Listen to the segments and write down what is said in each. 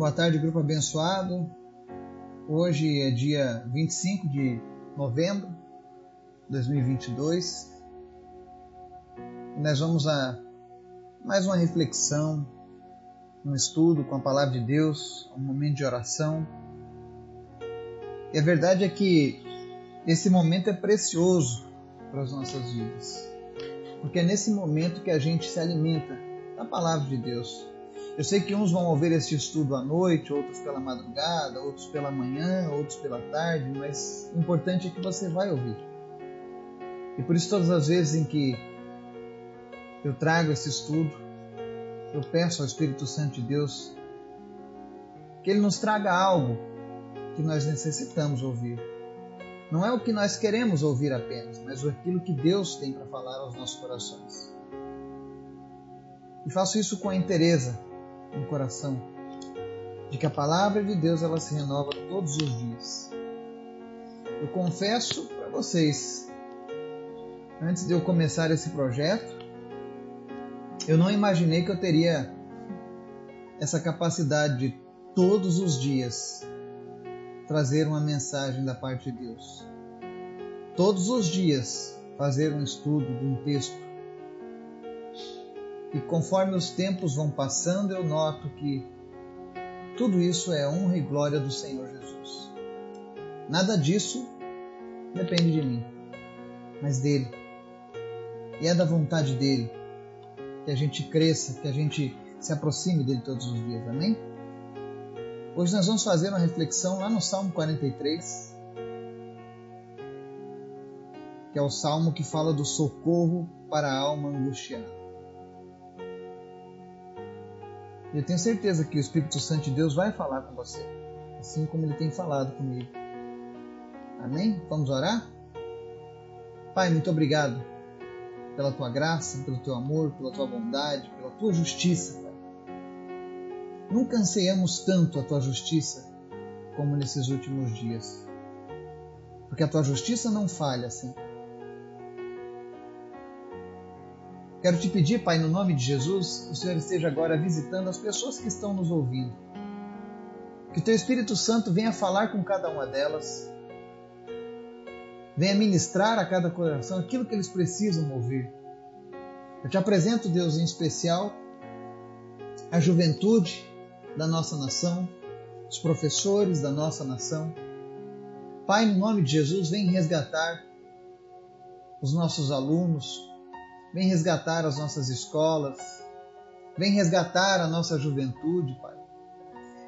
Boa tarde, grupo abençoado. Hoje é dia 25 de novembro de 2022. E nós vamos a mais uma reflexão, um estudo com a palavra de Deus, um momento de oração. E a verdade é que esse momento é precioso para as nossas vidas. Porque é nesse momento que a gente se alimenta da palavra de Deus. Eu sei que uns vão ouvir este estudo à noite, outros pela madrugada, outros pela manhã, outros pela tarde, mas o importante é que você vai ouvir. E por isso, todas as vezes em que eu trago esse estudo, eu peço ao Espírito Santo de Deus que ele nos traga algo que nós necessitamos ouvir. Não é o que nós queremos ouvir apenas, mas aquilo que Deus tem para falar aos nossos corações. E faço isso com a interesa no coração de que a palavra de Deus ela se renova todos os dias. Eu confesso para vocês, antes de eu começar esse projeto, eu não imaginei que eu teria essa capacidade de todos os dias trazer uma mensagem da parte de Deus. Todos os dias fazer um estudo de um texto. E conforme os tempos vão passando, eu noto que tudo isso é honra e glória do Senhor Jesus. Nada disso depende de mim, mas dele. E é da vontade dele que a gente cresça, que a gente se aproxime dele todos os dias. Amém? Hoje nós vamos fazer uma reflexão lá no Salmo 43, que é o salmo que fala do socorro para a alma angustiada. Eu tenho certeza que o Espírito Santo de Deus vai falar com você, assim como ele tem falado comigo. Amém? Vamos orar? Pai, muito obrigado pela tua graça, pelo teu amor, pela tua bondade, pela tua justiça. Nunca ansiamos tanto a tua justiça como nesses últimos dias. Porque a tua justiça não falha, Senhor. Quero te pedir, Pai, no nome de Jesus, que o Senhor esteja agora visitando as pessoas que estão nos ouvindo. Que o teu Espírito Santo venha falar com cada uma delas. Venha ministrar a cada coração aquilo que eles precisam ouvir. Eu te apresento, Deus, em especial, a juventude, da nossa nação, os professores da nossa nação. Pai, no nome de Jesus, vem resgatar os nossos alunos, vem resgatar as nossas escolas, vem resgatar a nossa juventude, Pai.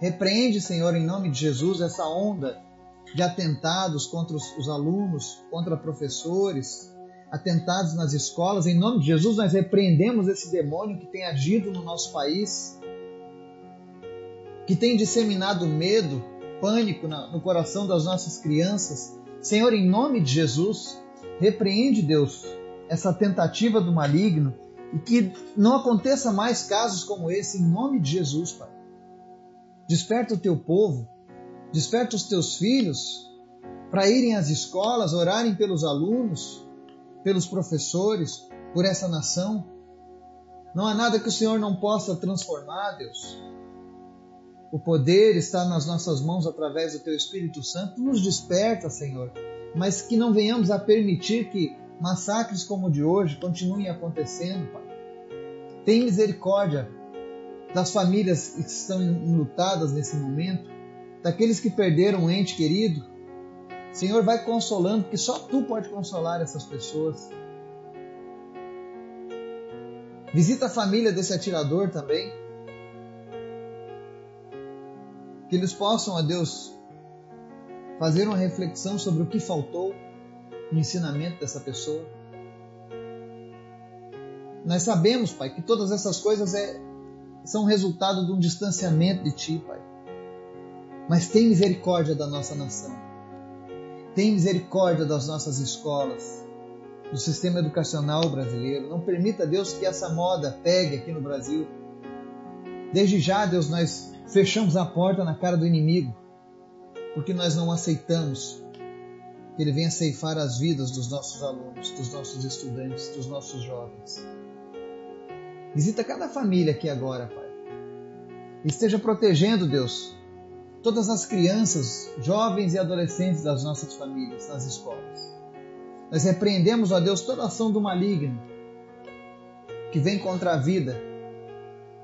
Repreende, Senhor, em nome de Jesus, essa onda de atentados contra os, os alunos, contra professores, atentados nas escolas. Em nome de Jesus, nós repreendemos esse demônio que tem agido no nosso país que tem disseminado medo, pânico no coração das nossas crianças. Senhor, em nome de Jesus, repreende, Deus, essa tentativa do maligno e que não aconteça mais casos como esse, em nome de Jesus, Pai. Desperta o teu povo, desperta os teus filhos para irem às escolas, orarem pelos alunos, pelos professores, por essa nação. Não há nada que o Senhor não possa transformar, Deus. O poder está nas nossas mãos através do Teu Espírito Santo. Nos desperta, Senhor, mas que não venhamos a permitir que massacres como o de hoje continuem acontecendo, Pai. Tem misericórdia das famílias que estão enlutadas nesse momento, daqueles que perderam um ente querido. Senhor, vai consolando, porque só Tu pode consolar essas pessoas. Visita a família desse atirador também. que eles possam, a Deus, fazer uma reflexão sobre o que faltou no ensinamento dessa pessoa. Nós sabemos, Pai, que todas essas coisas é, são resultado de um distanciamento de Ti, Pai. Mas tem misericórdia da nossa nação. Tem misericórdia das nossas escolas, do sistema educacional brasileiro. Não permita, Deus, que essa moda pegue aqui no Brasil. Desde já, Deus, nós Fechamos a porta na cara do inimigo, porque nós não aceitamos ele venha ceifar as vidas dos nossos alunos, dos nossos estudantes, dos nossos jovens. Visita cada família aqui agora, Pai. Esteja protegendo, Deus, todas as crianças, jovens e adolescentes das nossas famílias, nas escolas. Nós repreendemos, ó Deus, toda ação do maligno que vem contra a vida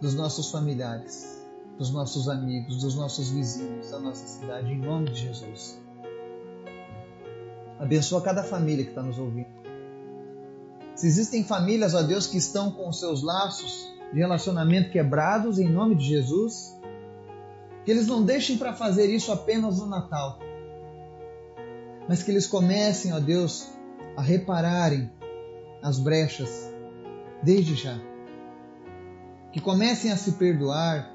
dos nossos familiares, dos nossos amigos, dos nossos vizinhos, da nossa cidade, em nome de Jesus. Abençoa cada família que está nos ouvindo. Se existem famílias, ó Deus, que estão com seus laços de relacionamento quebrados, em nome de Jesus, que eles não deixem para fazer isso apenas no Natal, mas que eles comecem, ó Deus, a repararem as brechas desde já. Que comecem a se perdoar,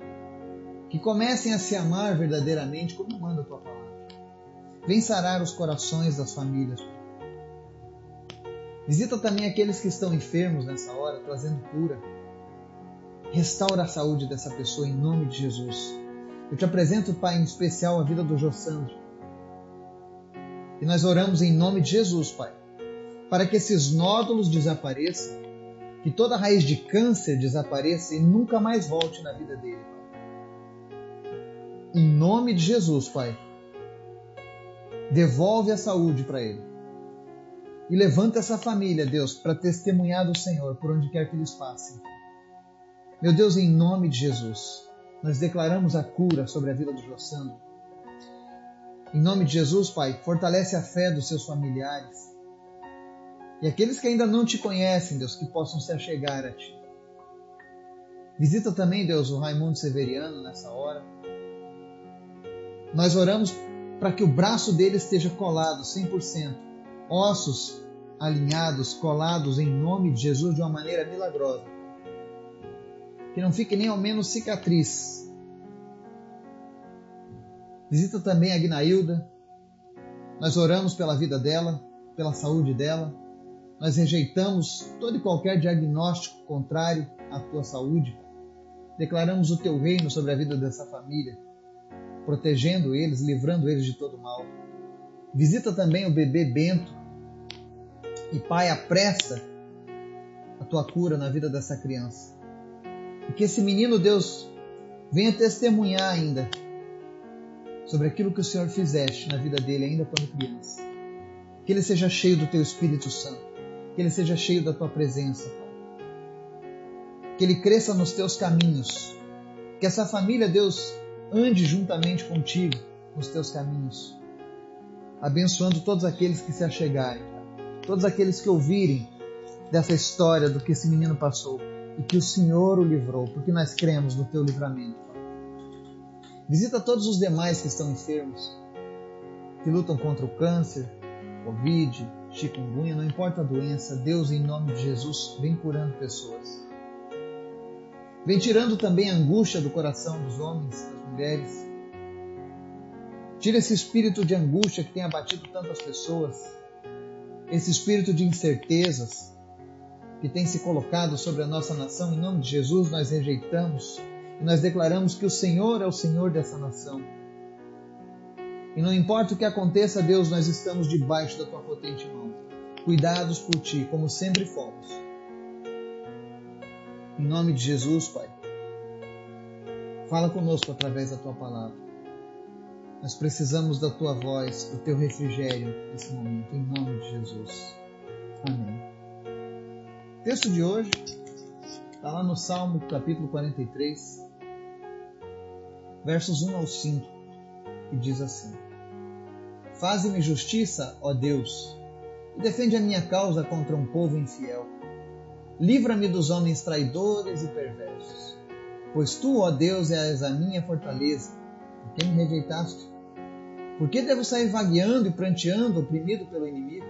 que comecem a se amar verdadeiramente, como manda a tua palavra. Vem sarar os corações das famílias. Visita também aqueles que estão enfermos nessa hora, trazendo cura. Restaura a saúde dessa pessoa em nome de Jesus. Eu te apresento, Pai, em especial a vida do Jô Sandro. E nós oramos em nome de Jesus, Pai, para que esses nódulos desapareçam, que toda raiz de câncer desapareça e nunca mais volte na vida dele, Pai. Em nome de Jesus, Pai. Devolve a saúde para ele. E levanta essa família, Deus, para testemunhar do Senhor por onde quer que eles passem. Meu Deus, em nome de Jesus, nós declaramos a cura sobre a vida do Jossandro. Em nome de Jesus, Pai, fortalece a fé dos seus familiares. E aqueles que ainda não te conhecem, Deus, que possam se achegar a Ti. Visita também, Deus, o Raimundo Severiano nessa hora. Nós oramos para que o braço dele esteja colado 100% ossos alinhados, colados em nome de Jesus de uma maneira milagrosa. Que não fique nem ao menos cicatriz. Visita também a Guinailda. Nós oramos pela vida dela, pela saúde dela. Nós rejeitamos todo e qualquer diagnóstico contrário à tua saúde. Declaramos o teu reino sobre a vida dessa família, protegendo eles, livrando eles de todo mal. Visita também o bebê Bento, e Pai, apressa a tua cura na vida dessa criança. E que esse menino, Deus, venha testemunhar ainda sobre aquilo que o Senhor fizeste na vida dele, ainda quando criança. Que ele seja cheio do teu Espírito Santo. Que ele seja cheio da tua presença, Pai. Que ele cresça nos teus caminhos. Que essa família, Deus, ande juntamente contigo nos teus caminhos. Abençoando todos aqueles que se achegarem todos aqueles que ouvirem dessa história do que esse menino passou e que o Senhor o livrou, porque nós cremos no teu livramento. Visita todos os demais que estão enfermos, que lutam contra o câncer, Covid, chikungunya, não importa a doença, Deus, em nome de Jesus, vem curando pessoas. Vem tirando também a angústia do coração dos homens, mulheres. Tira esse espírito de angústia que tem abatido tantas pessoas esse espírito de incertezas que tem se colocado sobre a nossa nação, em nome de Jesus, nós rejeitamos e nós declaramos que o Senhor é o Senhor dessa nação. E não importa o que aconteça, Deus, nós estamos debaixo da tua potente mão, cuidados por ti, como sempre fomos. Em nome de Jesus, Pai, fala conosco através da tua palavra. Nós precisamos da tua voz, do teu refrigério nesse momento, em nome de Jesus. Amém. O texto de hoje está lá no Salmo capítulo 43, versos 1 ao 5, que diz assim: Faze-me justiça, ó Deus, e defende a minha causa contra um povo infiel. Livra-me dos homens traidores e perversos. Pois tu, ó Deus, és a minha fortaleza por que me rejeitaste? Por que devo sair vagueando e pranteando, oprimido pelo inimigo?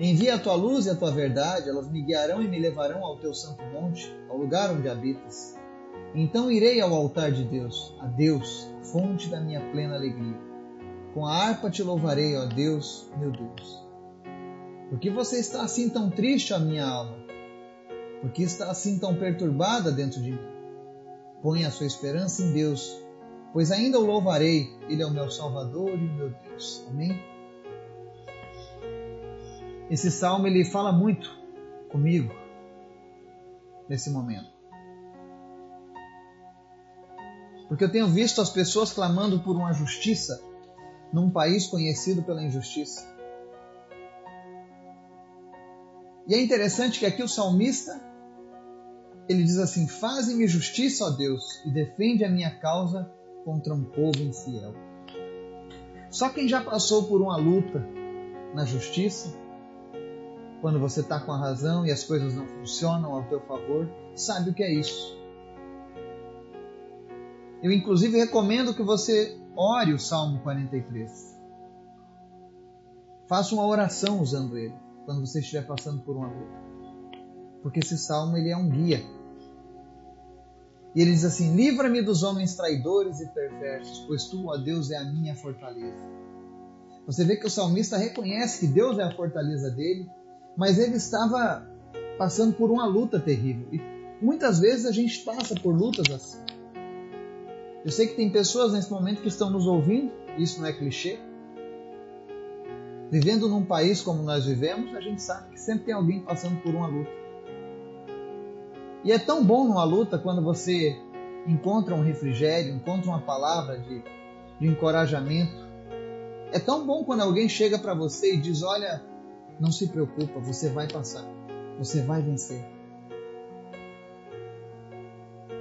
Envia a tua luz e a tua verdade, elas me guiarão e me levarão ao teu santo monte, ao lugar onde habitas. Então irei ao altar de Deus, a Deus, fonte da minha plena alegria. Com a harpa te louvarei, ó Deus, meu Deus. Por que você está assim tão triste, ó minha alma? Por que está assim tão perturbada dentro de mim? Põe a sua esperança em Deus, pois ainda o louvarei, ele é o meu Salvador e o meu Deus. Amém? Esse salmo ele fala muito comigo nesse momento. Porque eu tenho visto as pessoas clamando por uma justiça num país conhecido pela injustiça. E é interessante que aqui o salmista ele diz assim: Faze-me justiça, ó Deus, e defende a minha causa contra um povo infiel. Só quem já passou por uma luta na justiça, quando você está com a razão e as coisas não funcionam ao teu favor, sabe o que é isso. Eu, inclusive, recomendo que você ore o Salmo 43. Faça uma oração usando ele, quando você estiver passando por uma luta. Porque esse salmo ele é um guia e ele diz assim: Livra-me dos homens traidores e perversos, pois tu, ó Deus, é a minha fortaleza. Você vê que o salmista reconhece que Deus é a fortaleza dele, mas ele estava passando por uma luta terrível. E muitas vezes a gente passa por lutas assim. Eu sei que tem pessoas nesse momento que estão nos ouvindo, isso não é clichê. Vivendo num país como nós vivemos, a gente sabe que sempre tem alguém passando por uma luta. E é tão bom numa luta quando você encontra um refrigério, encontra uma palavra de, de encorajamento. É tão bom quando alguém chega para você e diz: Olha, não se preocupa, você vai passar, você vai vencer.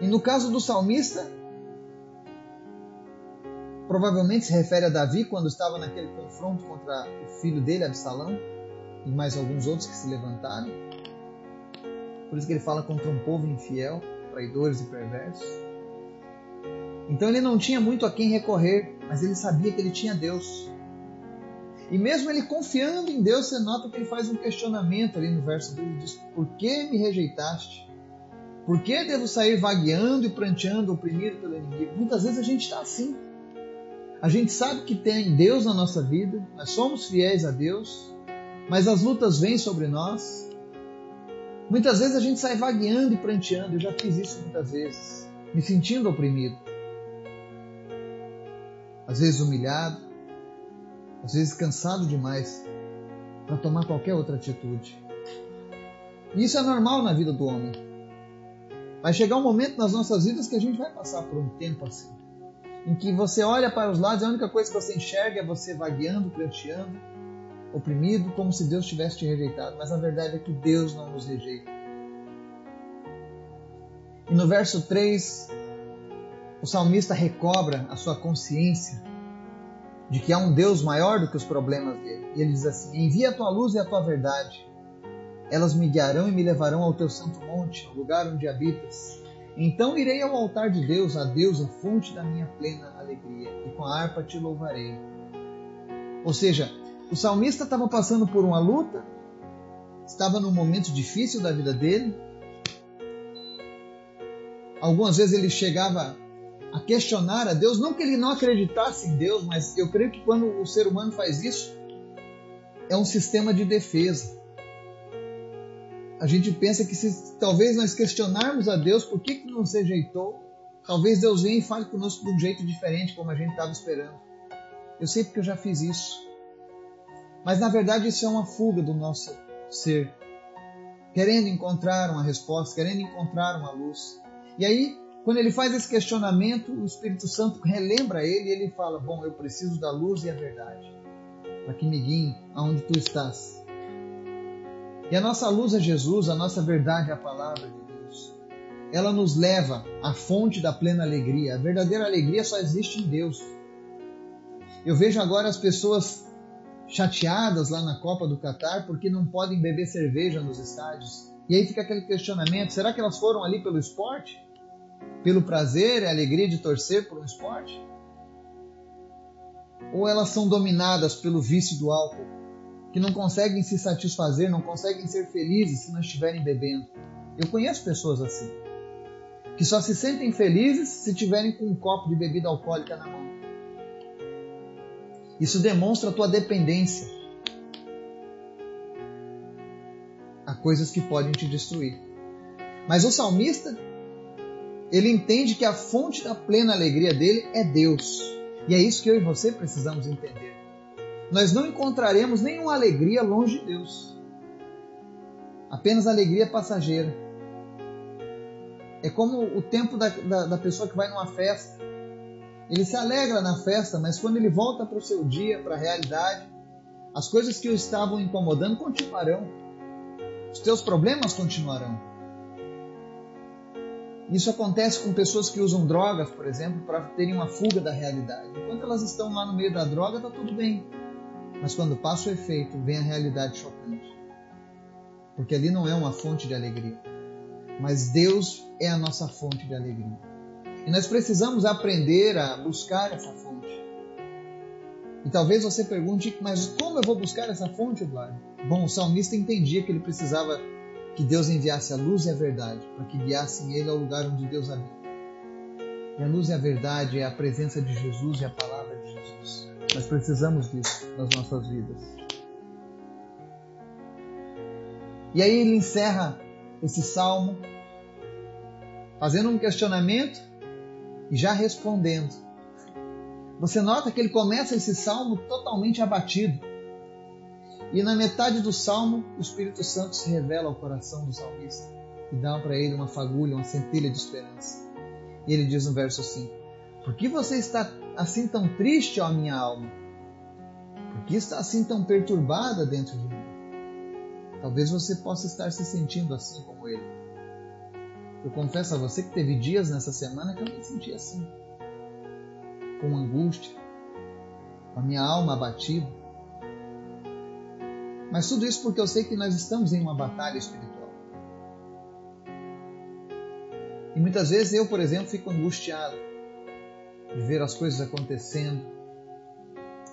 E no caso do salmista, provavelmente se refere a Davi quando estava naquele confronto contra o filho dele, Absalão, e mais alguns outros que se levantaram. Por isso que ele fala contra um povo infiel, traidores e perversos. Então ele não tinha muito a quem recorrer, mas ele sabia que ele tinha Deus. E mesmo ele confiando em Deus, você nota que ele faz um questionamento ali no verso 2, ele diz: Por que me rejeitaste? Por que devo sair vagueando e pranteando, oprimido pelo inimigo? Muitas vezes a gente está assim. A gente sabe que tem Deus na nossa vida, nós somos fiéis a Deus, mas as lutas vêm sobre nós, Muitas vezes a gente sai vagueando e pranteando, eu já fiz isso muitas vezes, me sentindo oprimido. Às vezes humilhado, às vezes cansado demais para tomar qualquer outra atitude. E isso é normal na vida do homem. Vai chegar um momento nas nossas vidas que a gente vai passar por um tempo assim, em que você olha para os lados e a única coisa que você enxerga é você vagueando, pranteando, oprimido, como se Deus tivesse te rejeitado, mas a verdade é que Deus não nos rejeita. E no verso 3, o salmista recobra a sua consciência de que há um Deus maior do que os problemas dele. E ele diz assim: Envia a tua luz e a tua verdade. Elas me guiarão e me levarão ao teu santo monte, ao lugar onde habitas. Então irei ao altar de Deus, a Deus, a fonte da minha plena alegria, e com a harpa te louvarei. Ou seja, o salmista estava passando por uma luta, estava num momento difícil da vida dele. Algumas vezes ele chegava a questionar a Deus, não que ele não acreditasse em Deus, mas eu creio que quando o ser humano faz isso, é um sistema de defesa. A gente pensa que se talvez nós questionarmos a Deus por que, que não se rejeitou, talvez Deus venha e fale conosco de um jeito diferente, como a gente estava esperando. Eu sei porque eu já fiz isso. Mas na verdade isso é uma fuga do nosso ser, querendo encontrar uma resposta, querendo encontrar uma luz. E aí, quando ele faz esse questionamento, o Espírito Santo relembra ele e ele fala: Bom, eu preciso da luz e a verdade, para que me guiem aonde tu estás. E a nossa luz é Jesus, a nossa verdade é a palavra de Deus. Ela nos leva à fonte da plena alegria. A verdadeira alegria só existe em Deus. Eu vejo agora as pessoas chateadas lá na Copa do Catar porque não podem beber cerveja nos estádios. E aí fica aquele questionamento: será que elas foram ali pelo esporte? Pelo prazer e a alegria de torcer por um esporte? Ou elas são dominadas pelo vício do álcool, que não conseguem se satisfazer, não conseguem ser felizes se não estiverem bebendo? Eu conheço pessoas assim, que só se sentem felizes se tiverem com um copo de bebida alcoólica na mão. Isso demonstra a tua dependência a coisas que podem te destruir. Mas o salmista, ele entende que a fonte da plena alegria dele é Deus. E é isso que eu e você precisamos entender. Nós não encontraremos nenhuma alegria longe de Deus. Apenas alegria passageira. É como o tempo da, da, da pessoa que vai numa festa Ele se alegra na festa, mas quando ele volta para o seu dia, para a realidade, as coisas que o estavam incomodando continuarão. Os teus problemas continuarão. Isso acontece com pessoas que usam drogas, por exemplo, para terem uma fuga da realidade. Enquanto elas estão lá no meio da droga, está tudo bem. Mas quando passa o efeito, vem a realidade chocante. Porque ali não é uma fonte de alegria. Mas Deus é a nossa fonte de alegria. E nós precisamos aprender a buscar essa fonte. E talvez você pergunte, mas como eu vou buscar essa fonte, Eduardo? Bom, o salmista entendia que ele precisava que Deus enviasse a luz e a verdade, para que guiassem ele ao lugar onde Deus habita. E a luz e a verdade é a presença de Jesus e a palavra de Jesus. Nós precisamos disso nas nossas vidas. E aí ele encerra esse salmo fazendo um questionamento já respondendo. Você nota que ele começa esse salmo totalmente abatido. E na metade do salmo, o Espírito Santo se revela ao coração do salmista e dá para ele uma fagulha, uma centelha de esperança. E ele diz no verso 5: Por que você está assim tão triste, ó minha alma? Por que está assim tão perturbada dentro de mim? Talvez você possa estar se sentindo assim como ele. Eu confesso a você que teve dias nessa semana que eu me senti assim, com angústia, com a minha alma abatida mas tudo isso porque eu sei que nós estamos em uma batalha espiritual. E muitas vezes eu, por exemplo, fico angustiado de ver as coisas acontecendo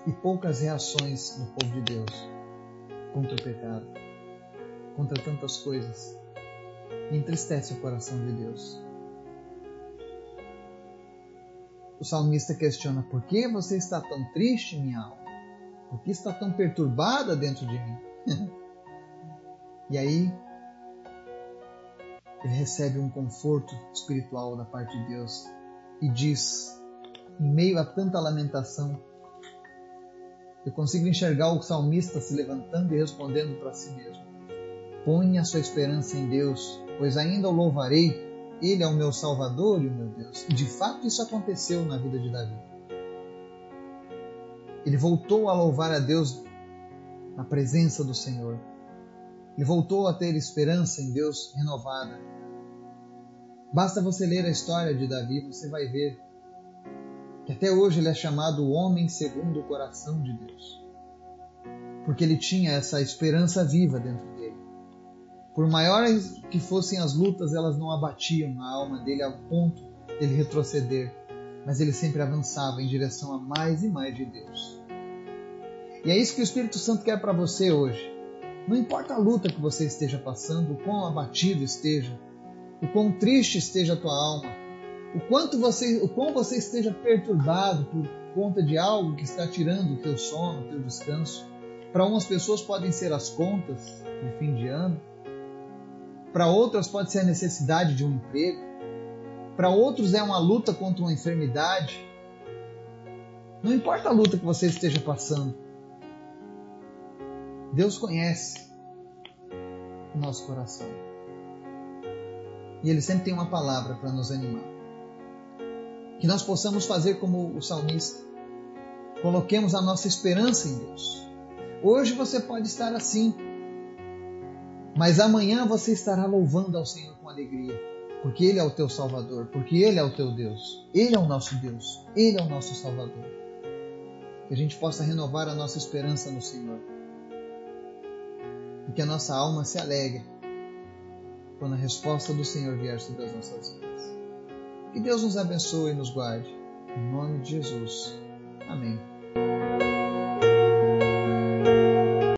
e poucas reações no povo de Deus contra o pecado, contra tantas coisas. Entristece o coração de Deus. O salmista questiona: Por que você está tão triste, minha alma? Por que está tão perturbada dentro de mim? e aí ele recebe um conforto espiritual da parte de Deus e diz, em meio a tanta lamentação, eu consigo enxergar o salmista se levantando e respondendo para si mesmo: Põe a sua esperança em Deus, pois ainda o louvarei. Ele é o meu Salvador e o meu Deus. E de fato isso aconteceu na vida de Davi. Ele voltou a louvar a Deus na presença do Senhor. Ele voltou a ter esperança em Deus renovada. Basta você ler a história de Davi, você vai ver que até hoje ele é chamado o homem segundo o coração de Deus. Porque ele tinha essa esperança viva dentro dele. Por maiores que fossem as lutas, elas não abatiam a alma dele ao ponto dele retroceder, mas ele sempre avançava em direção a mais e mais de Deus. E é isso que o Espírito Santo quer para você hoje. Não importa a luta que você esteja passando, o quão abatido esteja, o quão triste esteja a tua alma, o quanto você, o quão você esteja perturbado por conta de algo que está tirando o teu sono, o teu descanso. Para umas pessoas podem ser as contas de fim de ano, para outras pode ser a necessidade de um emprego, para outros é uma luta contra uma enfermidade. Não importa a luta que você esteja passando, Deus conhece o nosso coração. E Ele sempre tem uma palavra para nos animar. Que nós possamos fazer como o salmista. Coloquemos a nossa esperança em Deus. Hoje você pode estar assim, mas amanhã você estará louvando ao Senhor com alegria, porque Ele é o teu Salvador, porque Ele é o teu Deus, Ele é o nosso Deus, Ele é o nosso Salvador. Que a gente possa renovar a nossa esperança no Senhor e que a nossa alma se alegre quando a resposta do Senhor vier sobre as nossas vidas. Que Deus nos abençoe e nos guarde. Em nome de Jesus. Amém.